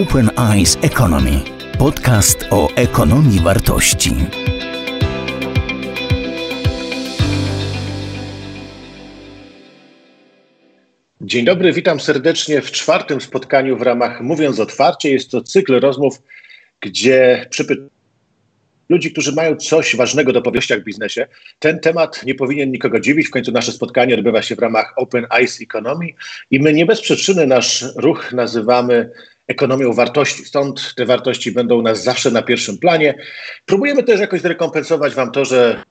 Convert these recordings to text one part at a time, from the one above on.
Open Eyes Economy. Podcast o ekonomii wartości. Dzień dobry, witam serdecznie w czwartym spotkaniu w ramach Mówiąc Otwarcie. Jest to cykl rozmów, gdzie przypytam ludzi, którzy mają coś ważnego do powieściach w biznesie. Ten temat nie powinien nikogo dziwić. W końcu nasze spotkanie odbywa się w ramach Open Eyes Economy i my nie bez przyczyny nasz ruch nazywamy ekonomią wartości. Stąd te wartości będą u nas zawsze na pierwszym planie. Próbujemy też jakoś zrekompensować Wam to, że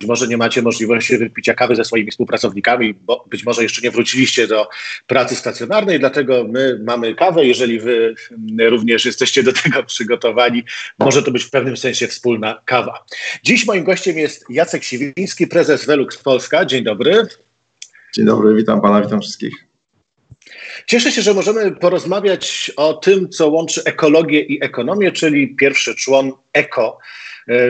być może nie macie możliwości wypicia kawy ze swoimi współpracownikami, bo być może jeszcze nie wróciliście do pracy stacjonarnej, dlatego my mamy kawę. Jeżeli wy również jesteście do tego przygotowani, może to być w pewnym sensie wspólna kawa. Dziś moim gościem jest Jacek Siwiński, prezes Velux Polska. Dzień dobry. Dzień dobry, witam pana, witam wszystkich. Cieszę się, że możemy porozmawiać o tym, co łączy ekologię i ekonomię, czyli pierwszy człon eko.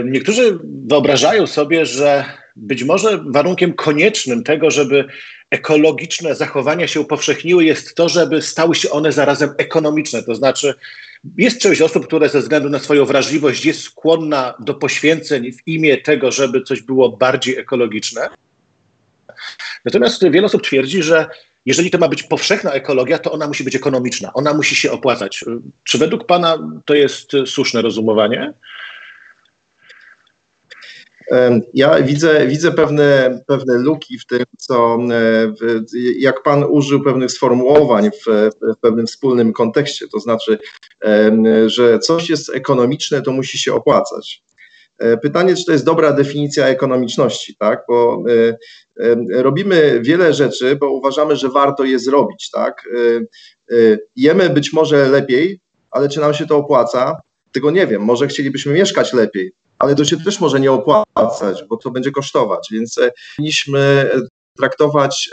Niektórzy wyobrażają sobie, że być może warunkiem koniecznym tego, żeby ekologiczne zachowania się upowszechniły, jest to, żeby stały się one zarazem ekonomiczne. To znaczy, jest część osób, które ze względu na swoją wrażliwość jest skłonna do poświęceń w imię tego, żeby coś było bardziej ekologiczne. Natomiast wiele osób twierdzi, że jeżeli to ma być powszechna ekologia, to ona musi być ekonomiczna, ona musi się opłacać. Czy według Pana to jest słuszne rozumowanie? Ja widzę, widzę pewne, pewne luki w tym, co w, jak Pan użył pewnych sformułowań w, w pewnym wspólnym kontekście, to znaczy, że coś jest ekonomiczne, to musi się opłacać. E, pytanie, czy to jest dobra definicja ekonomiczności, tak? Bo robimy wiele rzeczy, bo uważamy, że warto je zrobić, tak? E, jemy być może lepiej, ale czy nam się to opłaca? Tego nie wiem. Może chcielibyśmy mieszkać lepiej, ale to się też może nie opłacać, bo to będzie kosztować. Więc e, powinniśmy traktować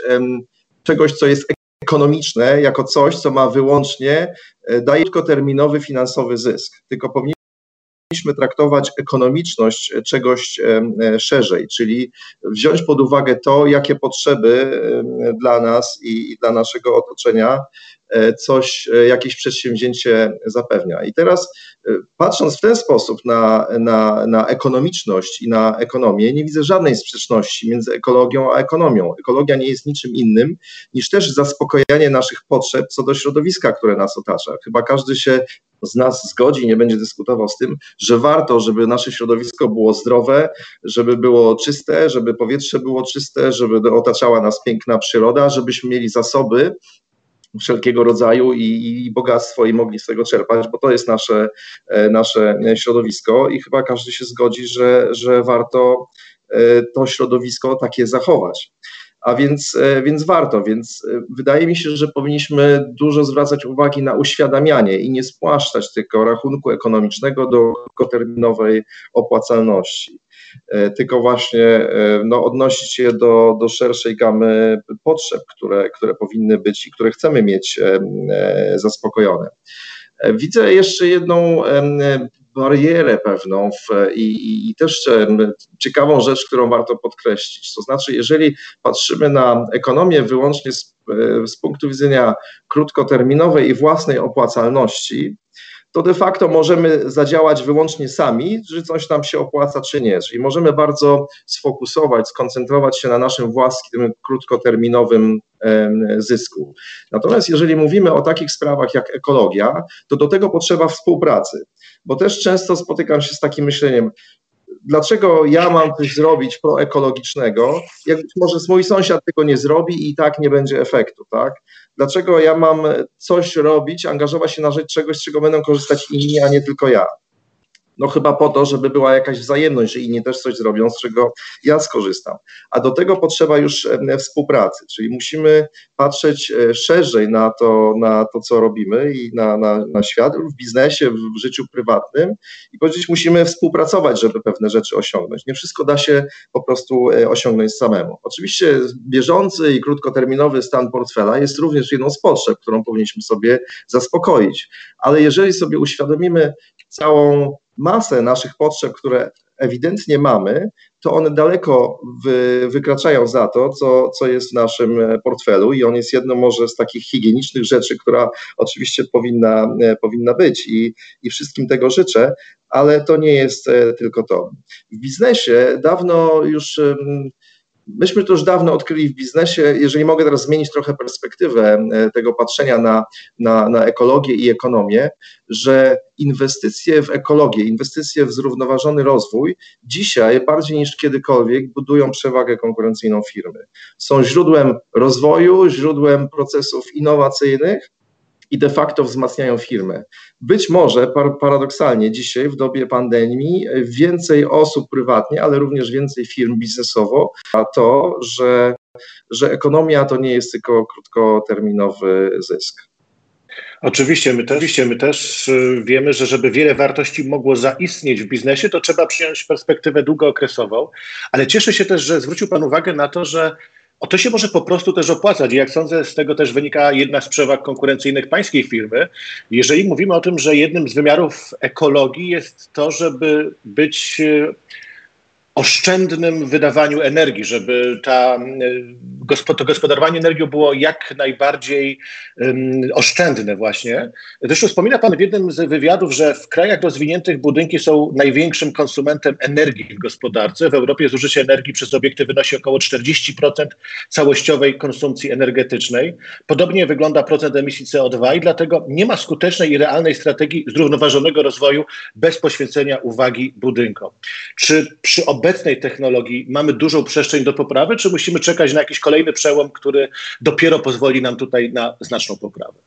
czegoś, co jest ekonomiczne, jako coś, co ma wyłącznie, e, daje krótkoterminowy finansowy zysk. Tylko powinniśmy traktować ekonomiczność czegoś e, szerzej, czyli wziąć pod uwagę to, jakie potrzeby dla nas i dla naszego otoczenia E, coś, e, jakieś przedsięwzięcie zapewnia. I teraz e, patrząc w ten sposób na, na, na ekonomiczność i na ekonomię, nie widzę żadnej sprzeczności między ekologią a ekonomią. Ekologia nie jest niczym innym niż też zaspokojenie naszych potrzeb co do środowiska, które nas otacza. Chyba każdy się z nas zgodzi, nie będzie dyskutował z tym, że warto, żeby nasze środowisko było zdrowe, żeby było czyste, żeby powietrze było czyste, żeby otaczała nas piękna przyroda, żebyśmy mieli zasoby, wszelkiego rodzaju i, i, bogactwo i mogli z tego czerpać, bo to jest nasze, e, nasze środowisko i chyba każdy się zgodzi, że, że warto e, to środowisko takie zachować. A więc, e, więc warto, więc wydaje mi się, że powinniśmy dużo zwracać uwagi na uświadamianie i nie spłaszczać tylko rachunku ekonomicznego do krótkoterminowej opłacalności. E, tylko właśnie e, no, odnosić się do, do szerszej gamy potrzeb, które, które powinny być i które chcemy mieć e, zaspokojone. Widzę jeszcze jedną barierę pewną w, i, i, też ciekawą rzecz, którą warto podkreślić. To znaczy, jeżeli patrzymy na ekonomię wyłącznie z, z punktu widzenia krótkoterminowej i własnej opłacalności, to de facto możemy zadziałać wyłącznie sami, czy coś nam się opłaca, czy nie. Czyli możemy bardzo sfokusować, skoncentrować się na naszym własnym krótkoterminowym zysku. Natomiast jeżeli mówimy o takich sprawach jak ekologia, to do tego potrzeba współpracy, bo też często spotykam się z takim myśleniem, dlaczego ja mam coś zrobić proekologicznego, jak może mój sąsiad tego nie zrobi i tak nie będzie efektu, tak? Dlaczego ja mam coś robić, angażować się na rzecz czegoś, z czego będą korzystać inni, a nie tylko ja? No chyba po to, żeby była jakaś wzajemność, że inni też coś zrobią, z czego ja skorzystam. A do tego potrzeba już współpracy, czyli musimy patrzeć e, szerzej na to, na to co robimy i na, na, na świat w biznesie, w życiu prywatnym i powiedzieć, musimy współpracować, żeby pewne rzeczy osiągnąć. Nie wszystko da się po prostu e, osiągnąć samemu. Oczywiście bieżący i krótkoterminowy stan portfela jest również jedną z potrzeb, którą powinniśmy sobie zaspokoić, ale jeżeli sobie uświadomimy całą masę naszych potrzeb, które ewidentnie mamy, to one daleko wy, wykraczają za to, co, co jest w naszym portfelu i on jest jedną może z takich higienicznych rzeczy, która oczywiście powinna, powinna być i, i wszystkim tego życzę, ale to nie jest tylko to. W biznesie dawno już Myśmy to już dawno odkryli w biznesie. Jeżeli mogę teraz zmienić trochę perspektywę e, tego patrzenia na, na, na ekologię i ekonomię, że inwestycje w ekologię, inwestycje w zrównoważony rozwój dzisiaj bardziej niż kiedykolwiek budują przewagę konkurencyjną firmy. Są źródłem rozwoju, źródłem procesów innowacyjnych, i de facto wzmacniają firmę. Być może par paradoksalnie dzisiaj w dobie pandemii więcej osób prywatnie, ale również więcej firm biznesowo, a to, że, że ekonomia to nie jest tylko krótkoterminowy zysk. Oczywiście my, też, oczywiście, my też y, wiemy, że żeby wiele wartości mogło zaistnieć w biznesie, to trzeba przyjąć perspektywę długookresową, ale cieszę się też, że zwrócił Pan uwagę na to, że o to się może po prostu też opłacać. I jak sądzę, z tego też wynika jedna z przewag konkurencyjnych pańskiej firmy. Jeżeli mówimy o tym, że jednym z wymiarów ekologii jest to, żeby być oszczędnym wydawaniu energii, żeby ta, to gospodarowanie energią było jak najbardziej um, oszczędne właśnie. Zresztą wspomina Pan w jednym z wywiadów, że w krajach rozwiniętych budynki są największym konsumentem energii w gospodarce. W Europie zużycie energii przez obiekty wynosi około 40% całościowej konsumpcji energetycznej. Podobnie wygląda procent emisji CO2 i dlatego nie ma skutecznej i realnej strategii zrównoważonego rozwoju bez poświęcenia uwagi budynkom. Czy przy obecnym obecnej technologii mamy dużą przestrzeń do poprawy, czy musimy czekać na jakiś kolejny przełom, który dopiero pozwoli nam tutaj na znaczną poprawę?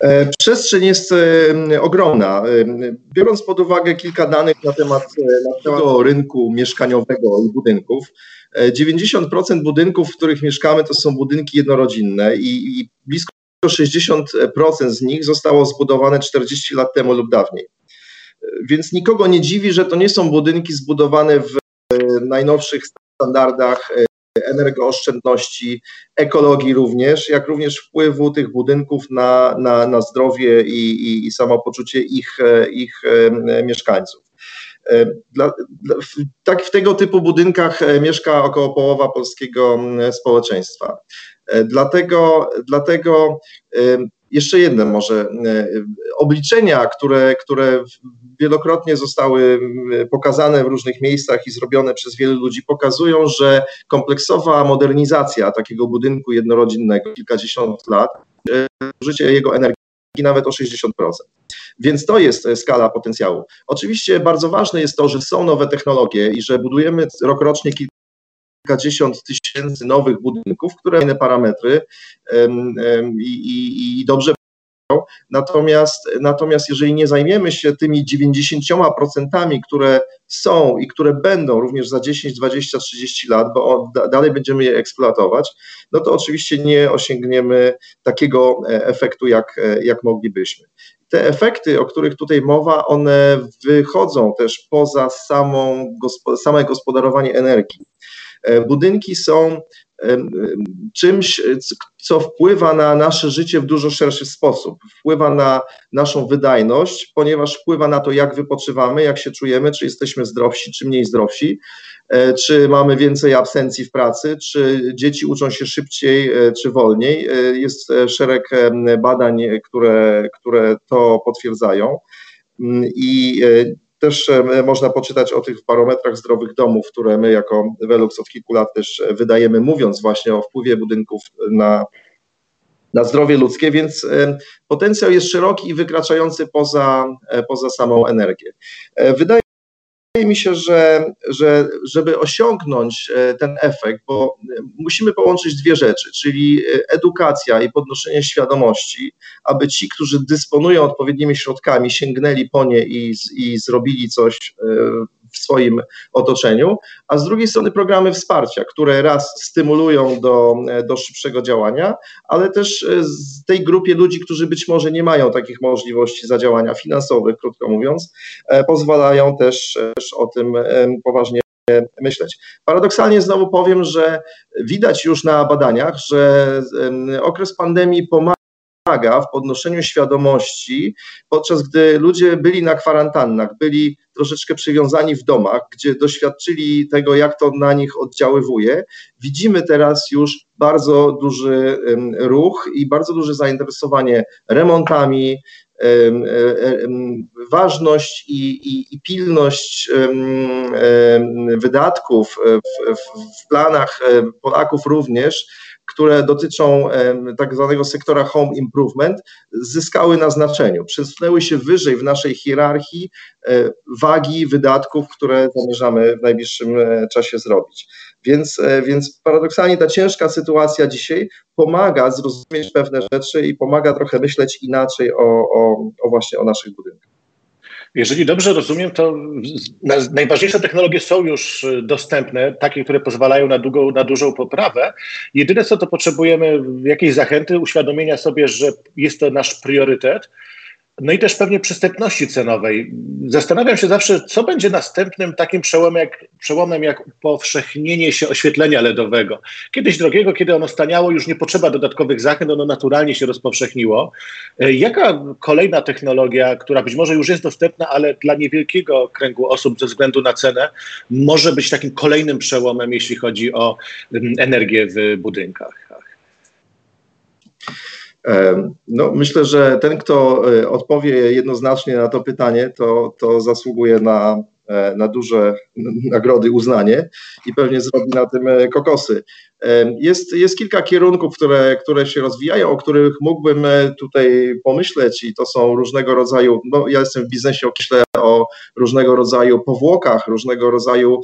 E, przestrzeń jest e, ogromna. E, biorąc pod uwagę kilka danych na temat tego rynku mieszkaniowego i budynków, 90% budynków, w których mieszkamy, to są budynki jednorodzinne i, i blisko 60% z nich zostało zbudowane 40 lat temu lub dawniej. Więc nikogo nie dziwi, że to nie są budynki zbudowane w e, najnowszych standardach e, energooszczędności, ekologii również, jak również wpływu tych budynków na, na, na zdrowie i, i, i samopoczucie ich, e, ich mieszkańców. Dla, dla, w, tak w tego typu budynkach mieszka około połowa polskiego społeczeństwa. Dlatego, dlatego jeszcze jedne może obliczenia, które, które wielokrotnie zostały pokazane w różnych miejscach i zrobione przez wielu ludzi, pokazują, że kompleksowa modernizacja takiego budynku jednorodzinnego, kilkadziesiąt lat, zużycie jego energii nawet o 60%. Więc to jest skala potencjału. Oczywiście bardzo ważne jest to, że są nowe technologie i że budujemy rokrocznie kilkadziesiąt tysięcy nowych budynków, które mają parametry i, i, i dobrze Natomiast, natomiast jeżeli nie zajmiemy się tymi 90%, które są i które będą również za 10, 20, 30 lat, bo dalej będziemy je eksploatować, no to oczywiście nie osiągniemy takiego e, efektu, jak, e, jak moglibyśmy. Te efekty, o których tutaj mowa, one wychodzą też poza samą, same gospodarowanie energii. E, budynki są czymś, co wpływa na nasze życie w dużo szerszy sposób. Wpływa na naszą wydajność, ponieważ wpływa na to, jak wypoczywamy, jak się czujemy, czy jesteśmy zdrowsi, czy mniej zdrowsi, e, czy mamy więcej absencji w pracy, czy dzieci uczą się szybciej, e, czy wolniej. Jest szereg badań, które, które to potwierdzają. Mm, I też e, można poczytać o tych barometrach zdrowych domów, które my jako Velux od kilku lat też e, wydajemy, mówiąc właśnie o wpływie budynków na, na zdrowie ludzkie, więc e, potencjał jest szeroki i wykraczający poza, poza samą energię. Wydaje Wydaje mi się, że, że żeby osiągnąć e, ten efekt, bo e, musimy połączyć dwie rzeczy, czyli e, edukacja i podnoszenie świadomości, aby ci, którzy dysponują odpowiednimi środkami, sięgnęli po nie i, i zrobili coś swoim otoczeniu, a z drugiej strony programy wsparcia, które raz stymulują do, do szybszego działania, ale też z tej grupie ludzi, którzy być może nie mają takich możliwości zadziałania finansowych, krótko mówiąc, pozwalają też, też o tym poważnie myśleć. Paradoksalnie znowu powiem, że widać już na badaniach, że okres pandemii pomaga pomaga w podnoszeniu świadomości, podczas gdy ludzie byli na kwarantannach, byli troszeczkę przywiązani w domach, gdzie doświadczyli tego, jak to na nich oddziaływuje. Widzimy teraz już bardzo duży ruch i bardzo duże zainteresowanie remontami, ważność i, i, i pilność wydatków w, w, planach Polaków również, które dotyczą tak zwanego sektora home improvement, zyskały na znaczeniu. Przesunęły się wyżej w naszej hierarchii e, wagi wydatków, które zamierzamy w najbliższym e, czasie zrobić. Więc, e, więc paradoksalnie ta ciężka sytuacja dzisiaj pomaga zrozumieć pewne rzeczy i pomaga trochę myśleć inaczej o, o, o właśnie o naszych budynkach. Jeżeli dobrze rozumiem, to najważniejsze technologie są już y, dostępne, takie, które pozwalają na, długą, na dużą poprawę. Jedyne co to potrzebujemy, jakiejś zachęty, uświadomienia sobie, że jest to nasz priorytet no i też pewnie przystępności cenowej. Zastanawiam się zawsze, co będzie następnym takim przełomem jak, przełomem jak upowszechnienie się oświetlenia LEDowego. Kiedyś drogiego, kiedy ono staniało, już nie potrzeba dodatkowych zachęt, ono naturalnie się rozpowszechniło. E, jaka kolejna technologia, która być może już jest dostępna, ale dla niewielkiego kręgu osób ze względu na cenę, może być takim kolejnym przełomem, jeśli chodzi o mm, energię w budynkach? No, myślę, że ten, kto e, odpowie jednoznacznie na to pytanie, to, to zasługuje na, e, na duże nagrody, uznanie i pewnie zrobi na tym e, kokosy. Jest, jest kilka kierunków, które, które się rozwijają, o których mógłbym tutaj pomyśleć i to są różnego rodzaju, no ja jestem w biznesie, myślę o różnego rodzaju powłokach, różnego rodzaju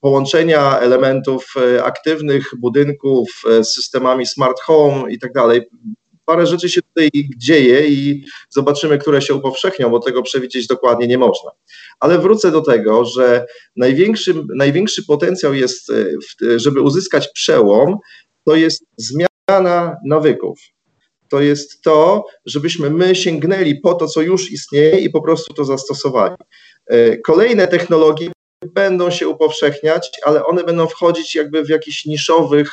połączenia elementów aktywnych budynków z systemami smart home i tak dalej parę rzeczy się tutaj dzieje i zobaczymy, które się upowszechnią, bo tego przewidzieć dokładnie nie można. Ale wrócę do tego, że największy, największy potencjał jest, e, żeby uzyskać przełom, to jest zmiana nawyków. To jest to, żebyśmy my sięgnęli po to, co już istnieje i po prostu to zastosowali. E, kolejne technologie będą się upowszechniać, ale one będą wchodzić jakby w jakichś niszowych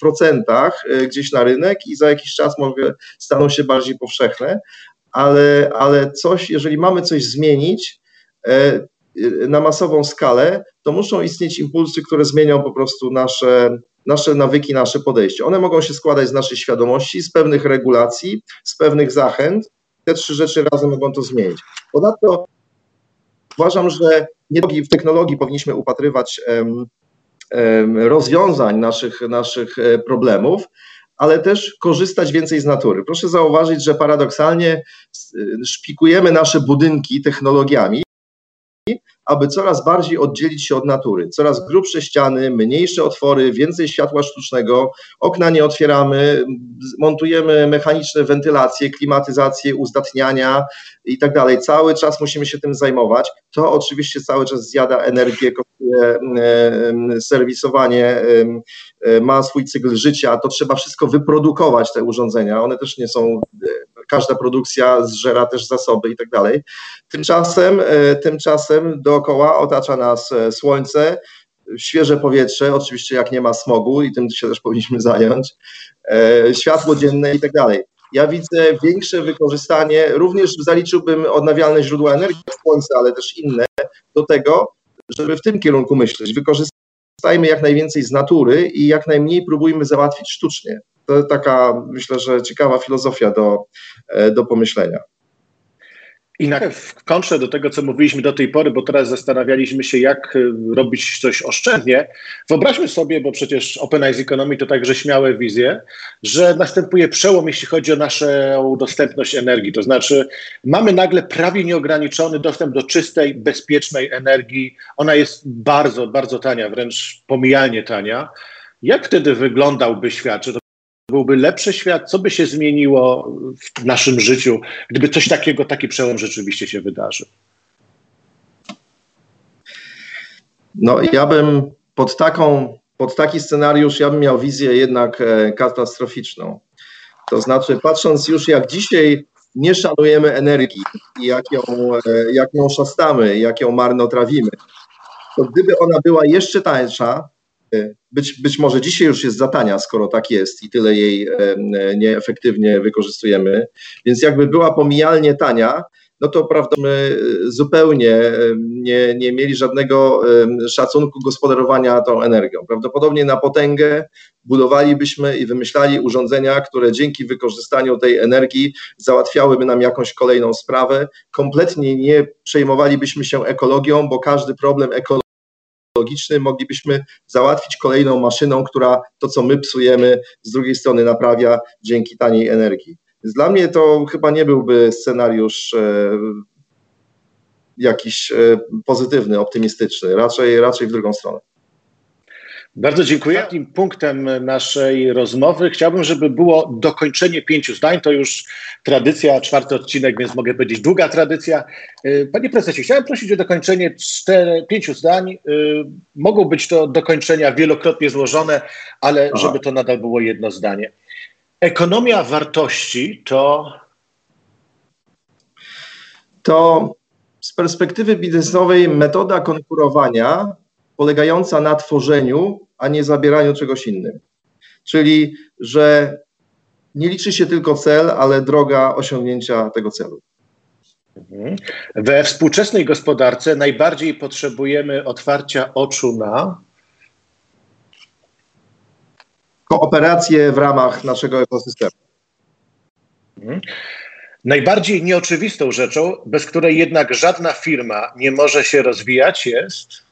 procentach e, gdzieś na rynek i za jakiś czas może staną się bardziej powszechne, ale, ale coś, jeżeli mamy coś zmienić e, na masową skalę, to muszą istnieć impulsy, które zmienią po prostu nasze, nasze nawyki, nasze podejście. One mogą się składać z naszej świadomości, z pewnych regulacji, z pewnych zachęt. Te trzy rzeczy razem mogą to zmienić. Ponadto uważam, że nie w technologii powinniśmy upatrywać rozwiązań naszych, naszych e, problemów, ale też korzystać więcej z natury. Proszę zauważyć, że paradoksalnie szpikujemy nasze budynki technologiami, aby coraz bardziej oddzielić się od natury. Coraz grubsze ściany, mniejsze otwory, więcej światła sztucznego, okna nie otwieramy, montujemy mechaniczne wentylacje, klimatyzację, uzdatniania i tak dalej. Cały czas musimy się tym zajmować. To oczywiście cały czas zjada energię, kosztuje serwisowanie, ma swój cykl życia, to trzeba wszystko wyprodukować, te urządzenia. One też nie są każda produkcja zżera też zasoby i tak dalej. Tymczasem, e, tymczasem dookoła otacza nas e, słońce, świeże powietrze, oczywiście jak nie ma smogu i tym się też powinniśmy zająć, e, światło dzienne i tak dalej. Ja widzę większe wykorzystanie, również zaliczyłbym odnawialne źródła energii, słońce, ale też inne, do tego, żeby w tym kierunku myśleć. Wykorzystajmy jak najwięcej z natury i jak najmniej próbujmy załatwić sztucznie. To taka, myślę, że ciekawa filozofia do, e, do pomyślenia. I na, w kontrze do tego, co mówiliśmy do tej pory, bo teraz zastanawialiśmy się, jak e, robić coś oszczędnie, wyobraźmy sobie, bo przecież Open Eyes Economy to także śmiałe wizje, że następuje przełom, jeśli chodzi o naszą dostępność energii. To znaczy, mamy nagle prawie nieograniczony dostęp do czystej, bezpiecznej energii. Ona jest bardzo, bardzo tania, wręcz pomijalnie tania. Jak wtedy wyglądałby świat? Czy to byłby lepszy świat? Co by się zmieniło w naszym życiu, gdyby coś takiego, taki przełom rzeczywiście się wydarzył? No, ja bym pod taką, pod taki scenariusz, ja bym miał wizję jednak e, katastroficzną. To znaczy, patrząc już jak dzisiaj nie szanujemy energii i jak ją, e, jak ją szastamy, jak ją marnotrawimy, to gdyby ona była jeszcze tańsza, być, być może dzisiaj już jest za tania, skoro tak jest i tyle jej nieefektywnie wykorzystujemy. Więc jakby była pomijalnie tania, no to prawda, my zupełnie nie, nie mieli żadnego szacunku gospodarowania tą energią. Prawdopodobnie na potęgę budowalibyśmy i wymyślali urządzenia, które dzięki wykorzystaniu tej energii załatwiałyby nam jakąś kolejną sprawę. Kompletnie nie przejmowalibyśmy się ekologią, bo każdy problem ekologiczny moglibyśmy załatwić kolejną maszyną, która to, co my psujemy, z drugiej strony naprawia dzięki taniej energii. Więc dla mnie to chyba nie byłby scenariusz e, jakiś e, pozytywny, optymistyczny, raczej, raczej w drugą stronę. Bardzo dziękuję. Takim punktem naszej rozmowy chciałbym, żeby było dokończenie pięciu zdań. To już tradycja, czwarty odcinek, więc mogę powiedzieć długa tradycja. E, panie prezesie, chciałem prosić o dokończenie cztery, pięciu zdań. Mogą być to dokończenia wielokrotnie złożone, ale Aha. żeby to nadal było jedno zdanie. Ekonomia wartości to. To z perspektywy biznesowej metoda konkurowania polegająca na tworzeniu, a nie zabieraniu czegoś innym. Czyli, że nie liczy się tylko cel, ale droga osiągnięcia tego celu. Mhm. We współczesnej gospodarce najbardziej potrzebujemy otwarcia oczu na kooperację w ramach naszego ekosystemu. Mhm. Najbardziej nieoczywistą rzeczą, bez której jednak żadna firma nie może się rozwijać, jest.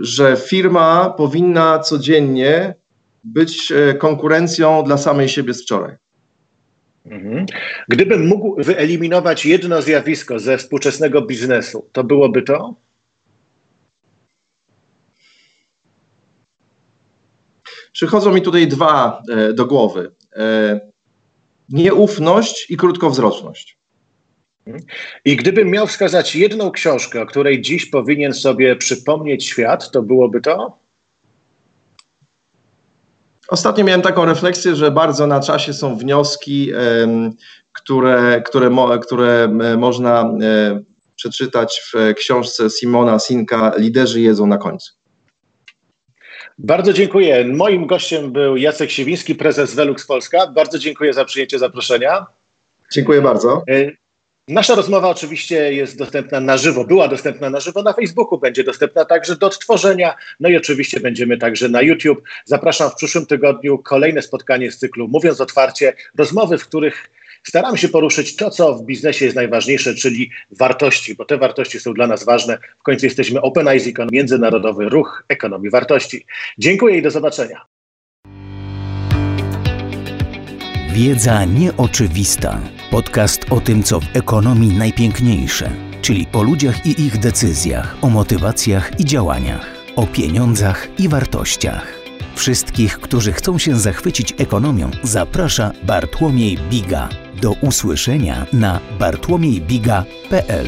Że firma powinna codziennie być e, konkurencją dla samej siebie z wczoraj. Mhm. Gdybym mógł wyeliminować jedno zjawisko ze współczesnego biznesu, to byłoby to? Przychodzą mi tutaj dwa e, do głowy. E, nieufność i krótkowzroczność. I gdybym miał wskazać jedną książkę, o której dziś powinien sobie przypomnieć świat, to byłoby to? Ostatnio miałem taką refleksję, że bardzo na czasie są wnioski, które, które, które e, można przeczytać w książce Simona Sinka Liderzy jedzą na końcu. Bardzo dziękuję. Moim gościem był Jacek Siewiński, prezes Velux Polska. Bardzo dziękuję za przyjęcie zaproszenia. Dziękuję bardzo. Nasza rozmowa oczywiście jest dostępna na żywo, była dostępna na żywo na Facebooku, będzie dostępna także do odtworzenia, no i oczywiście będziemy także na YouTube. Zapraszam w przyszłym tygodniu kolejne spotkanie z cyklu Mówiąc Otwarcie, rozmowy, w których staramy się poruszyć to, co w biznesie jest najważniejsze, czyli wartości, bo te wartości są dla nas ważne. W końcu jesteśmy Open Eyes Econ, międzynarodowy ruch ekonomii wartości. Dziękuję i do zobaczenia. Wiedza nieoczywista. Podcast o tym, co w ekonomii najpiękniejsze, czyli o ludziach i ich decyzjach, o motywacjach i działaniach, o pieniądzach i wartościach. Wszystkich, którzy chcą się zachwycić ekonomią, zaprasza Bartłomiej Biga. Do usłyszenia na bartłomiejbiga.pl.